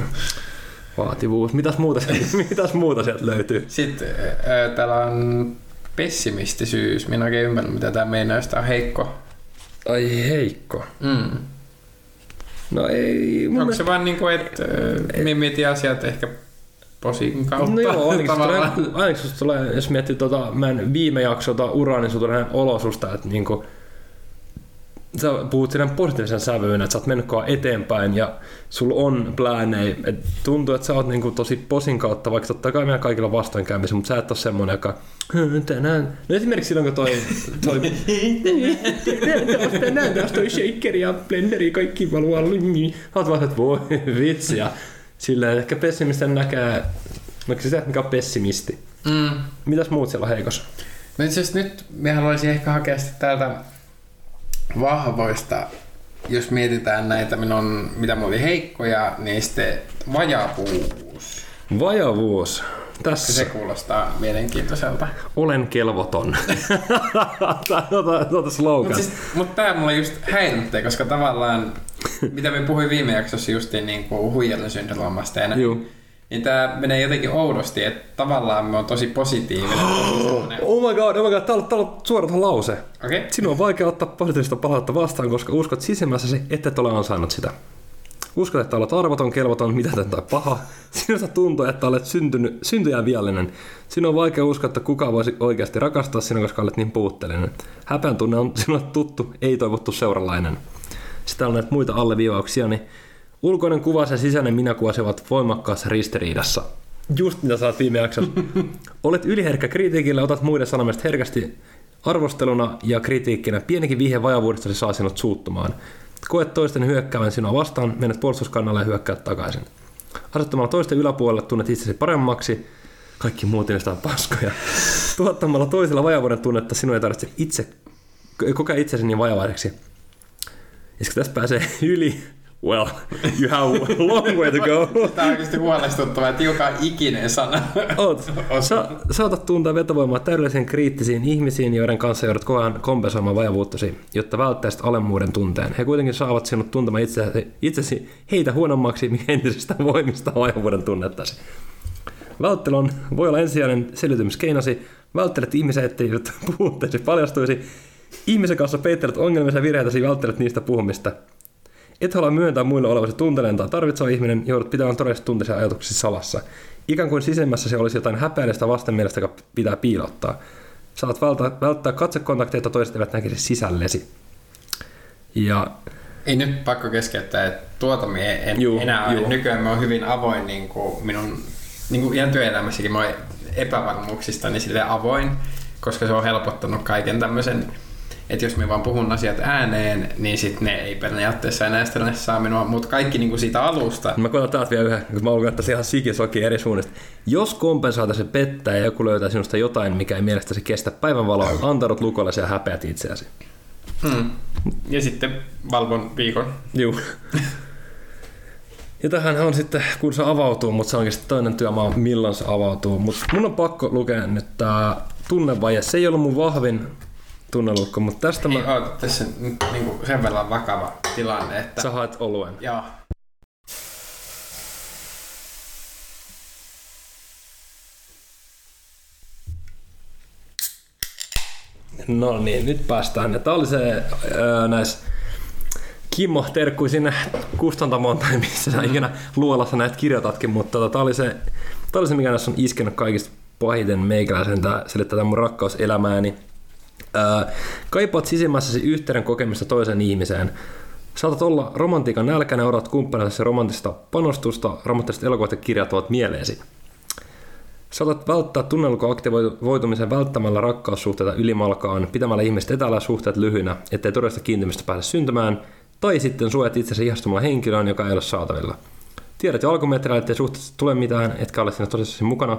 Vaativuus. Mitäs muuta, sieltä- [laughs] mitäs muuta sieltä löytyy? Sitten ää, täällä on pessimistisyys. Minä oikein ymmärrä, mitä tämä meinaa, jos on heikko. Ai heikko. Mm. No ei, mun Onko se vaan niin kuin, että äh, me mietin asiat ehkä posin kautta No joo, ainakin se tulee, ainakin tulee, jos miettii tota, mä en viime jaksota uraa, niin sulla tulee olosusta, että niinku, sä puhut siinä positiivisen sävyyn, että sä oot mennyt eteenpäin ja sulla on pläänejä. Et tuntuu, että sä oot niinku tosi posin kautta, vaikka totta kai meidän kaikilla vastoinkäymisiä, mutta sä et ole semmonen, joka "Hö, tänään. No esimerkiksi silloin, kun toi, toi tänään taas toi shakeri ja blenderi kaikki valuu Sä oot vaan, että voi vitsi. Ja silleen ehkä pessimisten näkee, no se mikä on pessimisti. Mm. Mitäs muut siellä on heikossa? No itse asiassa nyt me haluaisin ehkä hakea sitten täältä vahvoista, jos mietitään näitä, minun, mitä mulla oli heikkoja, niin sitten vajavuus. Vajavuus. Tässä Se kuulostaa mielenkiintoiselta. olen kelvoton. [laughs] Tämä on slogan. Mutta siis, mut tää mulla just häiritsee, koska tavallaan, mitä me puhuin viime jaksossa justiin niin kuin huijarin syndroomasta ja näin, niin tää menee jotenkin oudosti, että tavallaan me on tosi positiivinen. [gasps] Oh my god, oh my god, täällä, täällä on suora tuohon lause. Okay. Sinun on vaikea ottaa positiivista palautetta vastaan, koska uskot sisimmässäsi, että et ole ansainnut sitä. Uskot, että olet arvoton, kelvoton, mitätön tai paha. Sinusta tuntuu, että olet syntynyt, syntyjä viallinen. Sinun on vaikea uskoa, että kukaan voisi oikeasti rakastaa sinua, koska olet niin puutteellinen. Häpeän tunne on sinulle tuttu, ei toivottu seuralainen. Sitten on näitä muita alleviivauksia, niin ulkoinen kuva ja sisäinen minäkuvasi ovat voimakkaassa ristiriidassa. Just mitä oot viime jaksossa. [laughs] Olet yliherkkä kritiikille, otat muiden sanomista herkästi arvosteluna ja kritiikkinä. Pienikin vihje vajavuudestasi saa sinut suuttumaan. Koet toisten hyökkäävän sinua vastaan, menet puolustuskannalle ja hyökkäät takaisin. Asettamalla toisten yläpuolelle tunnet itsesi paremmaksi, kaikki muut on paskoja. [laughs] Tuottamalla toisella vajavuuden tunnetta sinun ei tarvitse itse, kokea itsesi niin vajavaiseksi. Ja tässä pääsee yli, well, you have a long way to go. [laughs] Tää on oikeasti huolestuttava, että joka ikinen sana. Oot. Sa- saatat tuntea vetovoimaa täydellisiin kriittisiin ihmisiin, joiden kanssa joudut koko ajan kompensoimaan vajavuuttasi, jotta välttäisit alemmuuden tunteen. He kuitenkin saavat sinut tuntemaan itsesi, itsesi heitä huonommaksi, mikä entisestään voimistaa vajavuuden tunnettasi. Välttely on, voi olla ensisijainen selviytymiskeinosi. Välttelet ihmisiä, ettei puutteesi paljastuisi. Ihmisen kanssa peittelet ongelmia ja virheitäsi välttelet niistä puhumista. Et halua myöntää muille olevasi tunteellinen tai tarvitseva ihminen, joudut pitämään todellisesti tunteisia ajatuksia salassa. Ikään kuin sisemmässä se olisi jotain häpeällistä vastenmielestä, joka pitää piilottaa. Saat välttää, välttää katsekontakteja, että toiset eivät näkisi sisällesi. Ja Ei nyt pakko keskeyttää, että tuota me en Juu, enää ole. juu. Nykyään mä oon hyvin avoin niin kuin minun, niin kuin ihan työelämässäkin mä oon epävarmuuksista niin sille avoin, koska se on helpottanut kaiken tämmöisen, että jos mä vaan puhun asiat ääneen, niin sit ne ei periaatteessa enää stressaa minua, mutta kaikki niin kuin siitä alusta, mä koitan taas vielä yhden, kun mä luulen, että se ihan sikisoki eri suunnista. Jos kompensaatasi pettää ja joku löytää sinusta jotain, mikä ei mielestäsi kestä päivänvaloa, antaudut lukollesi ja häpeät itseäsi. hmm. ja sitten valvon viikon. Juu. Ja tähän on sitten, kun se avautuu, mutta se onkin sitten toinen työmaa, milloin se avautuu. Mutta mun on pakko lukea nyt tää tunnevaje. Se ei ollut mun vahvin tunnelukko, mutta tästä Ei mä... oota, tässä nyt niin kuin sen verran vakava tilanne, että... Sä haet oluen. Joo. No niin, nyt päästään. Tämä oli se öö, näissä Kimmo, terkkui sinne kustantamoon tai missä sä ikinä luolassa näitä kirjoitatkin, mutta tota, tämä oli, se, tää oli se, mikä näissä on iskenyt kaikista pahiten meikäläisen, tää selittää tämän mun rakkauselämääni. Kaipaat sisimmässäsi yhteyden kokemista toisen ihmiseen. Saatat olla romantiikan nälkäinen, odotat kumppanillasi romanttista panostusta, romanttiset elokuvat ja kirjat ovat mieleesi. Saatat välttää tunnelukon aktivoitumisen välttämällä rakkaussuhteita ylimalkaan, pitämällä ihmiset etäällä suhteet lyhyinä, ettei todellista kiintymistä pääse syntymään, tai sitten suojat itsesi ihastumalla henkilöön, joka ei ole saatavilla. Tiedät jo alkumetreillä, ettei suhteessa tule mitään, etkä ole siinä tosissaan mukana.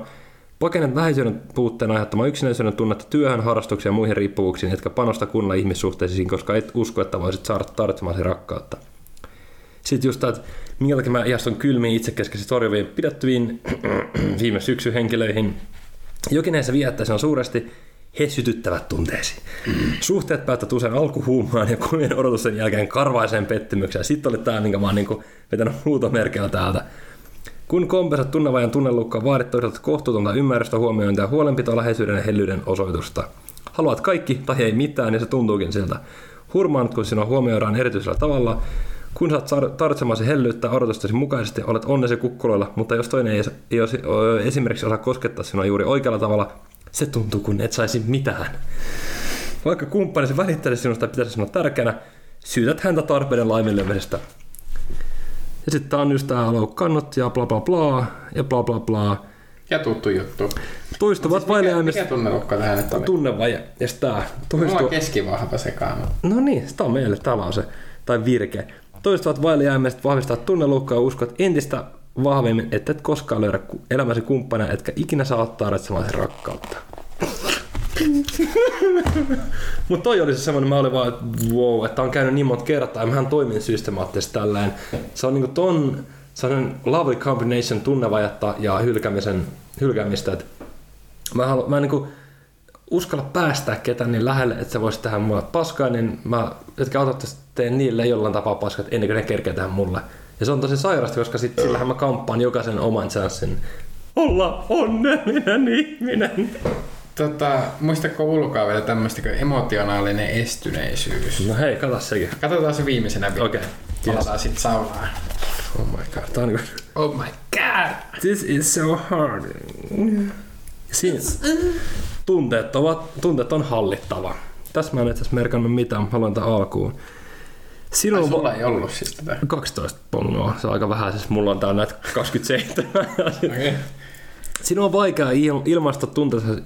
Pakenet läheisyyden puutteen aiheuttamaan yksinäisyyden tunnetta työhön, harrastuksiin ja muihin riippuvuuksiin, etkä panosta kunnolla ihmissuhteisiin, koska et usko, että voisit saada tarvitsemasi rakkautta. Sitten just että minkä takia mä ihastun kylmiin itsekeskeisesti torjuviin pidättyviin [clears throat] viime syksyn henkilöihin. Jokin näissä viettäisi on suuresti he sytyttävät tunteesi. Suhteet päättävät usein alkuhuumaan ja kovien odotusten jälkeen karvaiseen pettymykseen. Sitten oli tämä, minkä mä oon niin vetänyt huutomerkillä täältä. Kun kompensat tunnevajan tunnelukkaa, vaadit toisaalta kohtuutonta ymmärrystä, huomiointia, huolenpitoa, läheisyyden ja hellyyden osoitusta. Haluat kaikki tai ei mitään, ja se tuntuukin siltä. Hurmaanut, kun sinua huomioidaan erityisellä tavalla, kun saat tarvitsemasi hellyyttä odotustasi mukaisesti, olet onnesi kukkuloilla, mutta jos toinen ei, ei, ei esimerkiksi osaa koskettaa sinua juuri oikealla tavalla, se tuntuu kun et saisi mitään. Vaikka kumppanisi välittäisi sinusta pitäisi sinua tärkeänä, syytät häntä tarpeiden laiminlyömisestä. Ja sitten tää on just tää loukkaannut ja bla bla bla ja bla bla bla. Ja tuttu juttu. Toistuvat siis mikä, vaileaimet. mikä tunnelukka tähän nyt oli? Tunnevaje. Ja sit tää Mulla toistu... on keskivahva sekaan. No niin, sitä on meille tämä lause. Tai virke. Toistuvat vailleaimet vahvistaa tunnelukkaa ja uskot entistä vahvemmin, että et koskaan löydä elämäsi kumppania, etkä ikinä saa tarvitsemasi rakkautta. [laughs] Mutta toi oli se semmoinen, mä olin vaan, että wow, että on käynyt niin monta kertaa ja mähän toimin systemaattisesti tälleen. Se on niinku ton sellainen lovely combination tunnevajetta ja hylkäämisen, hylkäämistä, että mä, halu, mä en niinku uskalla päästää ketään niin lähelle, että se voisi tehdä mulle paskaa, niin mä, jotka autatte teen niille jollain tapaa paskat ennen kuin ne kerkee tehdä mulle. Ja se on tosi sairasta, koska sit sillähän mä kamppaan jokaisen oman chanssin. Olla onnellinen ihminen. Tota, muistatko ulkoa vielä tämmöistä kuin emotionaalinen estyneisyys? No hei, kato sekin. Katsotaan se viimeisenä vielä. Okei. Palataan sit saunaan. Oh my god. Tää on niinku, Oh my god! this is so hard. Siinä. Tunteet, ovat, tunteet on hallittava. Tässä mä en itse merkannut mitään, haluan tämän alkuun. Ai, Sinun sulla ei ollut siis tätä. 12 pongoa, se on aika vähän, siis mulla on täällä näitä 27. Okei. Okay. Sinun on vaikea il- ilmaista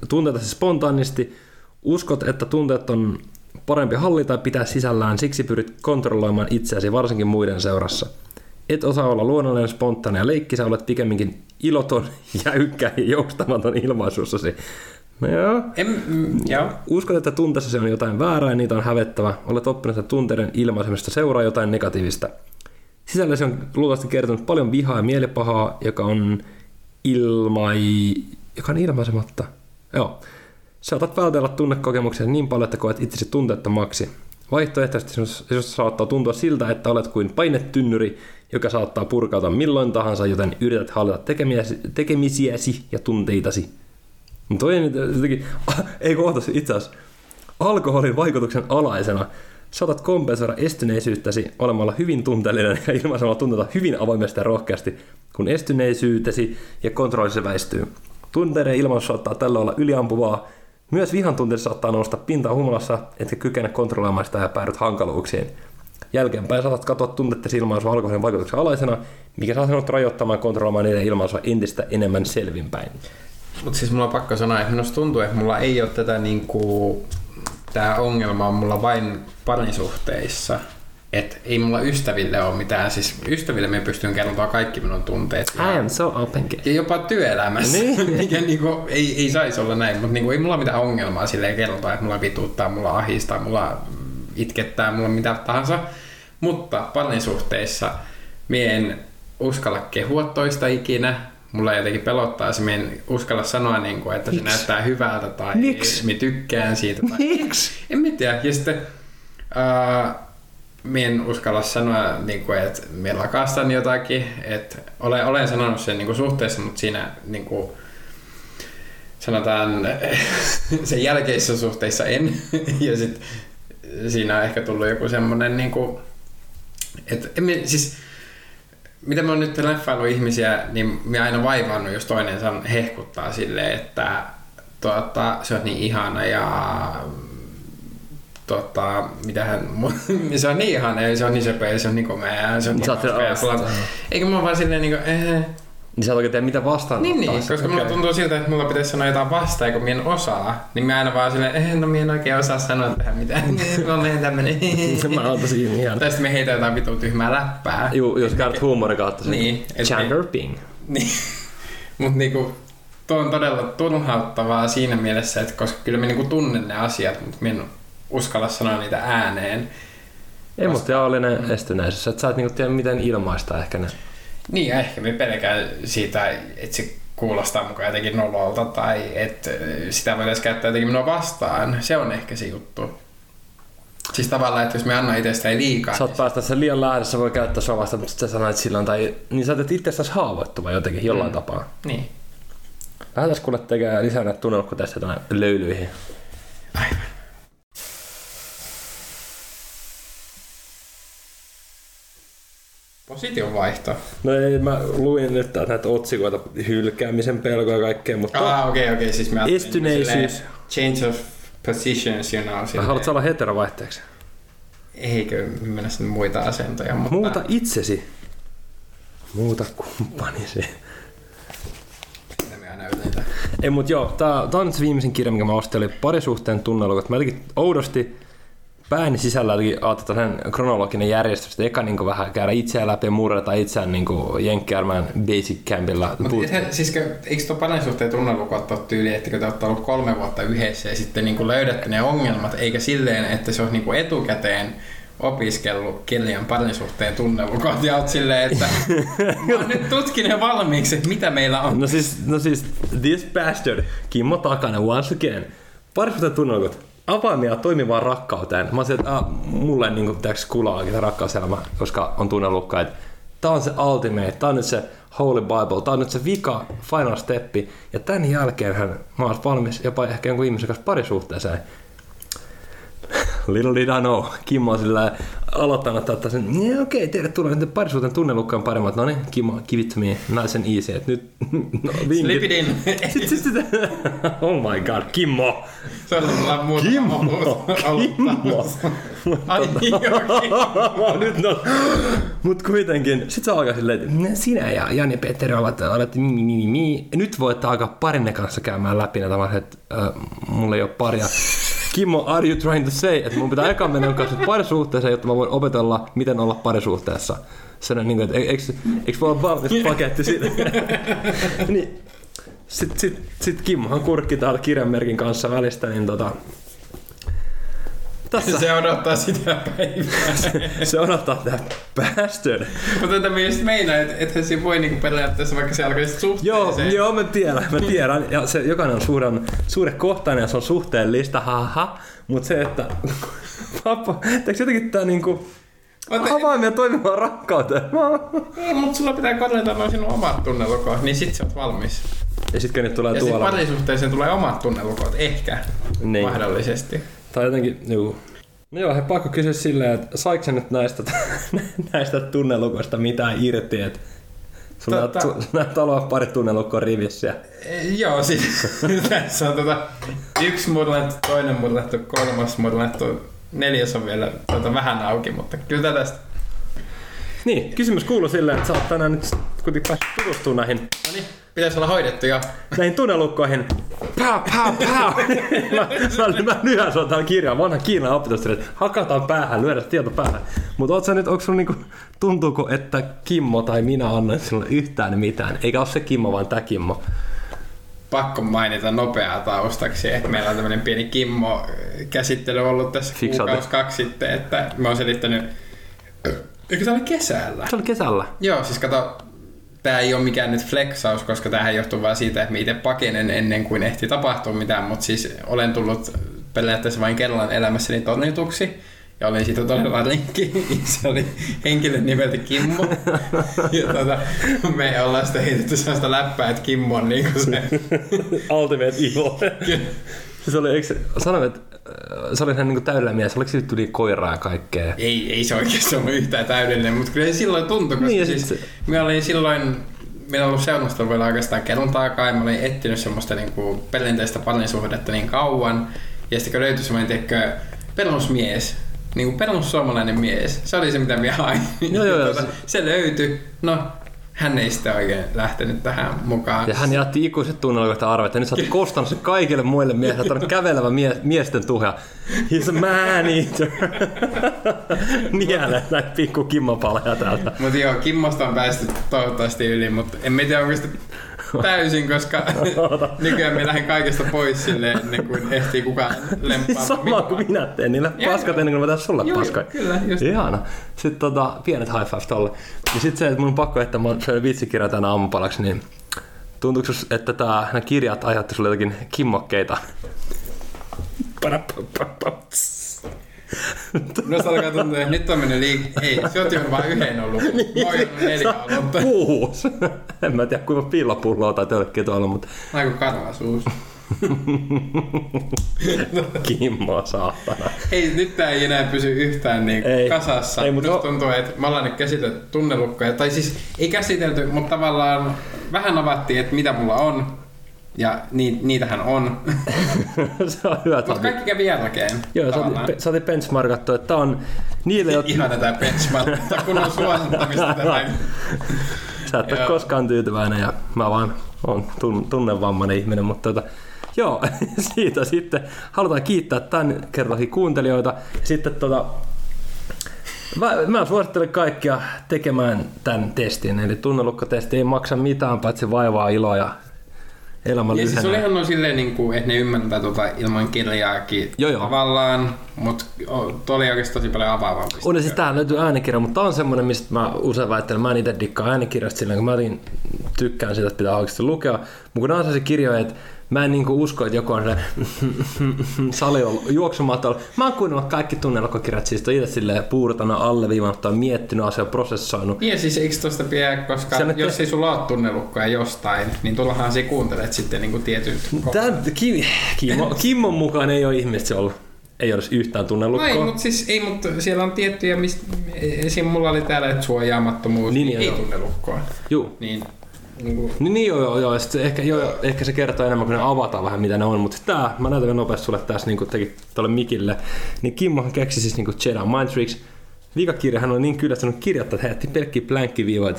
tunteitasi spontaanisti. Uskot, että tunteet on parempi hallita ja pitää sisällään, siksi pyrit kontrolloimaan itseäsi varsinkin muiden seurassa. Et osaa olla luonnollinen, spontaani ja leikkisä, olet pikemminkin iloton, [laughs] jäykkä ja joustamaton ilmaisuussasi. No joo. En, mm, joo. Uskot, että tunteessasi on jotain väärää ja niitä on hävettävä. Olet oppinut, että tunteiden ilmaisemista seuraa jotain negatiivista. Sisälläsi on luultavasti kertonut paljon vihaa ja mielipahaa, joka on ilmai... joka on ilmaisematta. Joo. Saatat vältellä tunnekokemuksia niin paljon, että koet itsesi tunteettomaksi. Vaihtoehtoisesti sinusta saattaa tuntua siltä, että olet kuin painetynnyri, joka saattaa purkautua milloin tahansa, joten yrität hallita tekemiäsi, tekemisiäsi ja tunteitasi. Mutta toi [laughs] ei jotenkin, ei kohta itse asiassa. Alkoholin vaikutuksen alaisena saatat kompensoida estyneisyyttäsi olemalla hyvin tunteellinen ja ilmaisemalla tunteita hyvin avoimesti ja rohkeasti, kun estyneisyytesi ja kontrollisi väistyy. Tunteiden ilmaus saattaa tällä olla yliampuvaa. Myös vihan tunteet saattaa nousta pintaan humalassa, etkä kykene kontrolloimaan sitä ja päädyt hankaluuksiin. Jälkeenpäin saatat katsoa tunteiden ilmaisua alkoholin vaikutuksen alaisena, mikä saa sinut rajoittamaan kontrolloimaan niiden ilmaisua entistä enemmän selvinpäin. Mutta siis mulla on pakko sanoa, että minusta tuntuu, että mulla ei ole tätä niinku, tää ongelma on mulla vain parisuhteissa. Että ei mulla ystäville ole mitään, siis ystäville me pystyn kertomaan kaikki minun tunteet. I am so open. Ja jopa työelämässä, Niin. [laughs] mikä niinku, ei, ei saisi olla näin, mutta niinku, ei mulla mitään ongelmaa silleen kertoa, että mulla vituttaa, mulla ahistaa, mulla itkettää, mulla mitä tahansa. Mutta parisuhteissa mie en uskalla kehua toista ikinä, mulla jotenkin pelottaa se, en uskalla sanoa, niinku, että se Miksi? näyttää hyvältä tai Miksi? mi tykkään siitä. Tai... Miksi? En mä tiedä. Ja sitten uh, mie en uskalla sanoa, niin kuin, että me lakastan jotakin. Että olen, olen sanonut sen niin kuin suhteessa, mutta siinä niin kuin, sanotaan [laughs] sen jälkeisissä suhteissa en. [laughs] Ja sitten siinä on ehkä tullut joku semmoinen, niin kuin, että en siis mitä mä oon nyt leffailu ihmisiä, niin mä aina vaivannut, jos toinen san, hehkuttaa silleen, että tuota, se on niin ihana ja tota, mitähän, se [laughs] on niin ihana ja se on niin söpö ja se on niin komea ja se on niin Sä oot se- bla- Eikä mä vaan silleen niin kuin, eh, Niin sä et oikein tiedä mitä vastaan Niin, niin, koska mulla Okei. tuntuu siltä, että mulla pitäisi sanoa jotain vastaan, kun minä en osaa. Niin mä aina vaan silleen, eh, no minä en oikein osaa sanoa tähän mitään. [laughs] Mä olen tämmönen. [laughs] Mä oon tosi ihan. Tai sitten me heitän jotain vitun tyhmää läppää. Juu, jos käytät huumorin kautta sen. Niin, et Chandler Bing. Niin. [laughs] Mut niinku, tuo on todella turhauttavaa siinä mielessä, että koska kyllä mä niinku tunnen ne asiat, mutta mä en uskalla sanoa niitä ääneen. Emotionaalinen estyneisyys, että sä et niinku tiedä miten ilmaista ehkä ne. Niin, ja ehkä me pelkään siitä, että se kuulostaa mukaan jotenkin nololta tai että sitä voitaisiin käyttää jotenkin minua vastaan. Se on ehkä se juttu. Siis tavallaan, että jos me anna itsestä ei liikaa. Sä oot päästä sen liian lähdössä, voi käyttää sua vastaan, mutta sä sanoit silloin, tai niin sä oot itsestäsi haavoittuva jotenkin jollain Mm. tapaa. Niin. Lähdetään kuule tekemään lisää näitä tunnelukkotestoja tuonne löylyihin. Aivan. Position vaihto. No ei, mä luin nyt näitä otsikoita, hylkäämisen pelkoa ja kaikkea, mutta Ah, okei, okei, siis mä Estyneisyys. silleen Change of positions, you know. silleen- haluatko olla heterovaihteeksi? Eikö mennä sinne muita asentoja, mutta... Muuta itsesi. Muuta kumppanisi. Ei, mut joo, tää, tää on nyt se viimeisin kirja, minkä mä ostin, oli parisuhteen tunnelukot. Mä jotenkin oudosti pääni sisällä jotenkin ajattelin tällainen kronologinen järjestys, että eka niin vähän käydä itseään läpi ja murrata itseään niin Jenkkiarmeen basic campilla. Mutta siis kö- eikö tuo parisuhteen tunnelukot ole tyyli, että kun te olette ollut kolme vuotta yhdessä ja sitten niin löydätte ne ongelmat, eikä silleen, että se on niin etukäteen opiskellut Kelian parisuhteen tunnelukot ja oot silleen, että [laughs] mä oon nyt tutkinut valmiiksi, että mitä meillä on. No siis, no siis, this bastard, Kimmo Takanen once again. Parisuhteen tunnelukot, avaimia toimivaan rakkauteen. Mä olisin, että ah, mulle niin kuin, tiiäks, kulaakin se rakkauselämä, koska on tunnelukka, että tää on se ultimate, tää on nyt se Holy Bible, tää on nyt se vika, final steppi, ja tämän jälkeen mä oon valmis jopa ehkä jonkun ihmisen kanssa parisuhteeseen. Little did I know. Kimmo on sillä aloittanut ottaa sen, niin okei, okay, teille tulee nyt parisuhteen tunnelukkaan paremmat. No niin, Kimmo, give it to me, nice and easy. Et nyt, [laughs] no, Slip it in. [laughs] Sit, sit, sit. Oh my god, Kimmo! Se on mulla muuta Kimmo! Kimmo! [laughs] Ai joo, Kimmo. Nyt no. Mut kuitenkin, sit se alkaa silleen, että sinä ja Jani ja Petteri ovat olette mi, mi, mi. Nyt voitte alkaa parinne kanssa käymään läpi näitä vaan, että äh, mulla ei ole paria. Kimmo, are you trying to say, että mun pitää [laughs] eka mennä kanssa parisuhteeseen, jotta mä voin opetella, miten olla parisuhteessa. Se on niin kuin, että eikö, eikö voi olla valmis paketti siitä? [laughs] niin, sitten sit, sit Kimmohan kurkki täältä kirjanmerkin kanssa välistä, niin tota, tässä Se odottaa sitä päivää. se odottaa tätä bastard. Mutta tätä myös meinaa, että ethän siinä voi niinku periaatteessa, vaikka se alkaisi Joo, suhteeseen. joo, mä tiedän, mä tiedän. Ja se, jokainen on suuren, suurekohtainen ja se on suhteellista, haha. Mut se, että pappa, teekö jotenkin tää niinku Mutta- avaimia toimimaan rakkauteen? Mä- Ei, mutta sulla pitää korjata noin sinun omat tunnelukot, niin sit sä oot valmis. Ja sitten nyt tulee Ja sit tuolla. parisuhteeseen tulee omat tunnelukot, ehkä. Niin. Mahdollisesti. Tai jotenkin, juu. No joo, he pakko kysyä silleen, että saiko sä nyt näistä, [laughs] näistä tunnelukoista mitään irti, että sulla Totta. su- näyttää olevan pari tunnelukkoa rivissä. E, joo, siis [laughs] tässä on tota, yksi murlettu, toinen murlettu, kolmas murlettu, neljäs on vielä tota, vähän auki, mutta kyllä tästä. Niin, kysymys kuuluu silleen, että sä oot tänään nyt kuitenkin päässyt tutustumaan näihin No niin, pitäisi olla hoidettu jo. näihin tunnelukkoihin. Pää, pää, pää. mä, mä, mä lyhän sua täällä kirjaa, vanha Kiinan opetustori, että hakataan päähän, lyödä se tieto päähän. Mutta oot sä nyt, onko sulla niinku, tuntuuko, että Kimmo tai minä annan sinulle yhtään mitään? Eikä ole se Kimmo, vaan tää Kimmo. Pakko mainita nopeaa taustaksi, että meillä on tämmöinen pieni Kimmo-käsittely ollut tässä Fiksaate. kuukausi kaksi sitten, että mä oon selittänyt, eikö tämä oli kesällä? Se oli kesällä. Joo, siis kato, tämä ei ole mikään nyt flexaus, koska tämähän johtuu vaan siitä, että mä itse pakenen ennen kuin ehti tapahtua mitään, mutta siis olen tullut periaatteessa vain kerran elämässäni tonnituksi. Ja olin siitä todella rinkki. [laughs] Se oli henkilön nimeltä Kimmo. [laughs] Ja tota, me ollaan sitten heitetty sellaista läppää, että Kimmo on niinku se... Ultimate evil. [laughs] se oli, eikö, se- sanoin, että äh, se oli ihan niinku täydellä mies. Oliko siitä tuli koiraa ja kaikkea? Ei, ei se oikeasti ollut yhtään täydellinen, mutta kyllä se silloin tuntui, koska Niin, niin, siis se- me olin silloin, meillä on ollut seurannasta vielä oikeastaan kerrontaakaan, ja mä olin etsinyt semmoista niinku perinteistä parisuhdetta niin kauan, ja sitten kun löytyi semmoinen, tiedätkö, perusmies, niin kuin perussuomalainen mies, se oli se mitä minä hain. Joo, joo, se- [laughs] se löytyi, no hän ei sitten oikein lähtenyt tähän mukaan. Ja hän jätti ikuiset tunnelmat arvet, ja nyt sä oot [laughs] kostanut sen kaikille muille miehille, että on kävelevä mie- miesten tuhja. He's a man [laughs] eater. Niele näitä pikku kimmapaleja täältä. Mutta joo, Kimmosta on päästy toivottavasti yli, mutta en mä tiedä onko sitä täysin, koska [laughs] nykyään me lähden kaikesta pois sille ennen kuin ehtii kukaan lemppaa. Sama kuin minä teen, niille Joo, paskat joo. ennen kuin mä teen sulle Joo, paskoja. kyllä, just. Ihana. Sitten tota, pienet high five tolle. Ja sitten se, että mun on pakko, että mä söin vitsikirja tänä aamupalaksi, niin tuntuuko että tää, nämä kirjat aiheutti sulle jotakin kimmokkeita? No se alkaa tuntua, että nyt on mennyt liik... Ei, sä oot jo vaan yhden ollut. Mä oon jo neljä ollut. Kuusi. en mä tiedä kuinka pillapulloa tai tölkkiä tuolla, mutta Aiku kanava suus. Kimmo saatana. Ei, nyt tää ei enää pysy yhtään niin Ei. kasassa. Ei, Ei, mut Musta o- tuntuu, että me ollaan nyt käsitelty tunnelukkoja. Tai siis ei käsitelty, mutta tavallaan vähän avattiin, että mitä mulla on. Ja ni, niitähän on. [laughs] se on hyvä. mutta kaikki kävi jälkeen. Joo, saatiin, saatiin benchmarkattu, että on niille, jotka... Ihana tää benchmark, kun on suosittamista [laughs] tämä. Sä et ole koskaan tyytyväinen ja mä vaan on tun- tunnevammainen ihminen, mutta tota, joo, [laughs] siitä sitten halutaan kiittää tämän kerrankin kuuntelijoita. Sitten tota, mä, mä suosittelen kaikkia tekemään tämän testin, eli tunnelukkotesti ei maksa mitään, paitsi vaivaa, iloa ja elämä Ja siis lyhenee. olihan no silleen, niin kuin, että ne ymmärtää tota ilman kirjaakin Joo, joo. tavallaan, mutta tuo oli oikeasti tosi paljon avaavampi. On siis tähän löytyy äänikirja, mutta tää on semmonen, mistä mä usein väittelen, mä en itse dikkaa äänikirjasta silleen, kun mä tykkään sitä, että pitää oikeasti lukea. Mutta kun nää on sellaisia kirjoja, että mä en niinku usko, että joku on se [laughs] salilla juoksumatolla. Mä oon kuunnellut kaikki tunnelokokirjat, siis on itse silleen puurtana alleviivannut tai miettinyt asiaa, prosessoinut. Ja siis eikö tosta pidä, koska nyt jos ei sulla ole tunnelukkoja jostain, niin tuollahan se kuuntelet sitten niin kuin tietyt Tää, Kim, Kimmo, [laughs] Kimmon mukaan ei ole ihmistä ollut. Ei olisi yhtään No tunnelukkoa. ei, mutta siis ei, mutta siellä on tiettyjä, mistä esim. mulla oli täällä, että suojaamattomuus, Niin, niin, ei joo. tunnelukkoa. Juu. Niin, niin kuin, Niin, niin joo, joo, joo. Ja sit se ehkä, joo, ehkä se kertoo enemmän, kun ne avataan vähän, mitä ne on. Mutta tää, mä näytän nopeasti sulle tässä, niin kuin teki tuolle Mikille. Niin Kimmohan keksi siis niin kuin Jedi Mind Tricks. Viikakirjahan on niin kyllästynyt kirjoittaa, että he jätti pelkkiä blänkkiviivoja.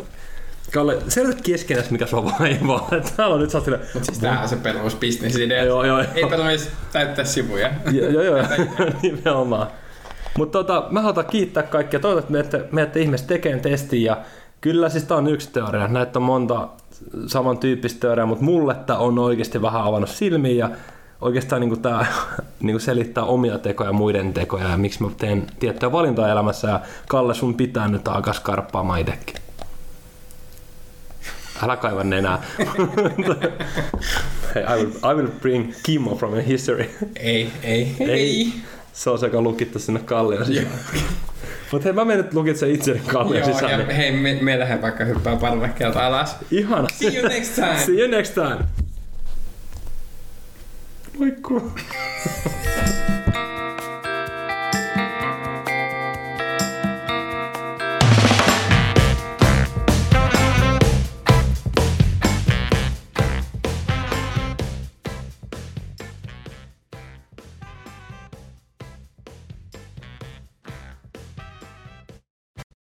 Kalle, selitä keskenäs, mikä sua vaivaa. [laughs] Täällä on nyt sä oot silleen, mutta siis tämähän on se perusbisnesidea. Joo, joo, Ei joo. tarvitsisi täyttää sivuja. Joo, joo, joo. [laughs] nimenomaan. Mutta tota, mä haluan kiittää kaikkia. Toivottavasti menette, menette ihmeessä tekemään testin. Ja kyllä siis tää on yksi teoria. Näitä on monta samantyyppistä teoriaa, mutta mulle tää on oikeasti vähän avannut silmiä. Ja oikeastaan niin tämä [laughs] niin selittää omia tekoja ja muiden tekoja ja miksi mä teen tiettyjä valintoja elämässä. Ja Kalle, sun pitää nyt alkaa skarppaamaan itsekin. Älä kaiva nenää. [laughs] hey, I, will, I will bring Kimmo from a history. Ei, ei, Ei. ei. Se on se, joka lukittu sinne kallion sisään. Mutta hei, mä menen nyt lukitsen itseni kallion Joo, sisään. ja hei, me, me lähden vaikka hyppää parvekkeelta alas. Ihana. See you next time. See you next time. Moikku. [laughs]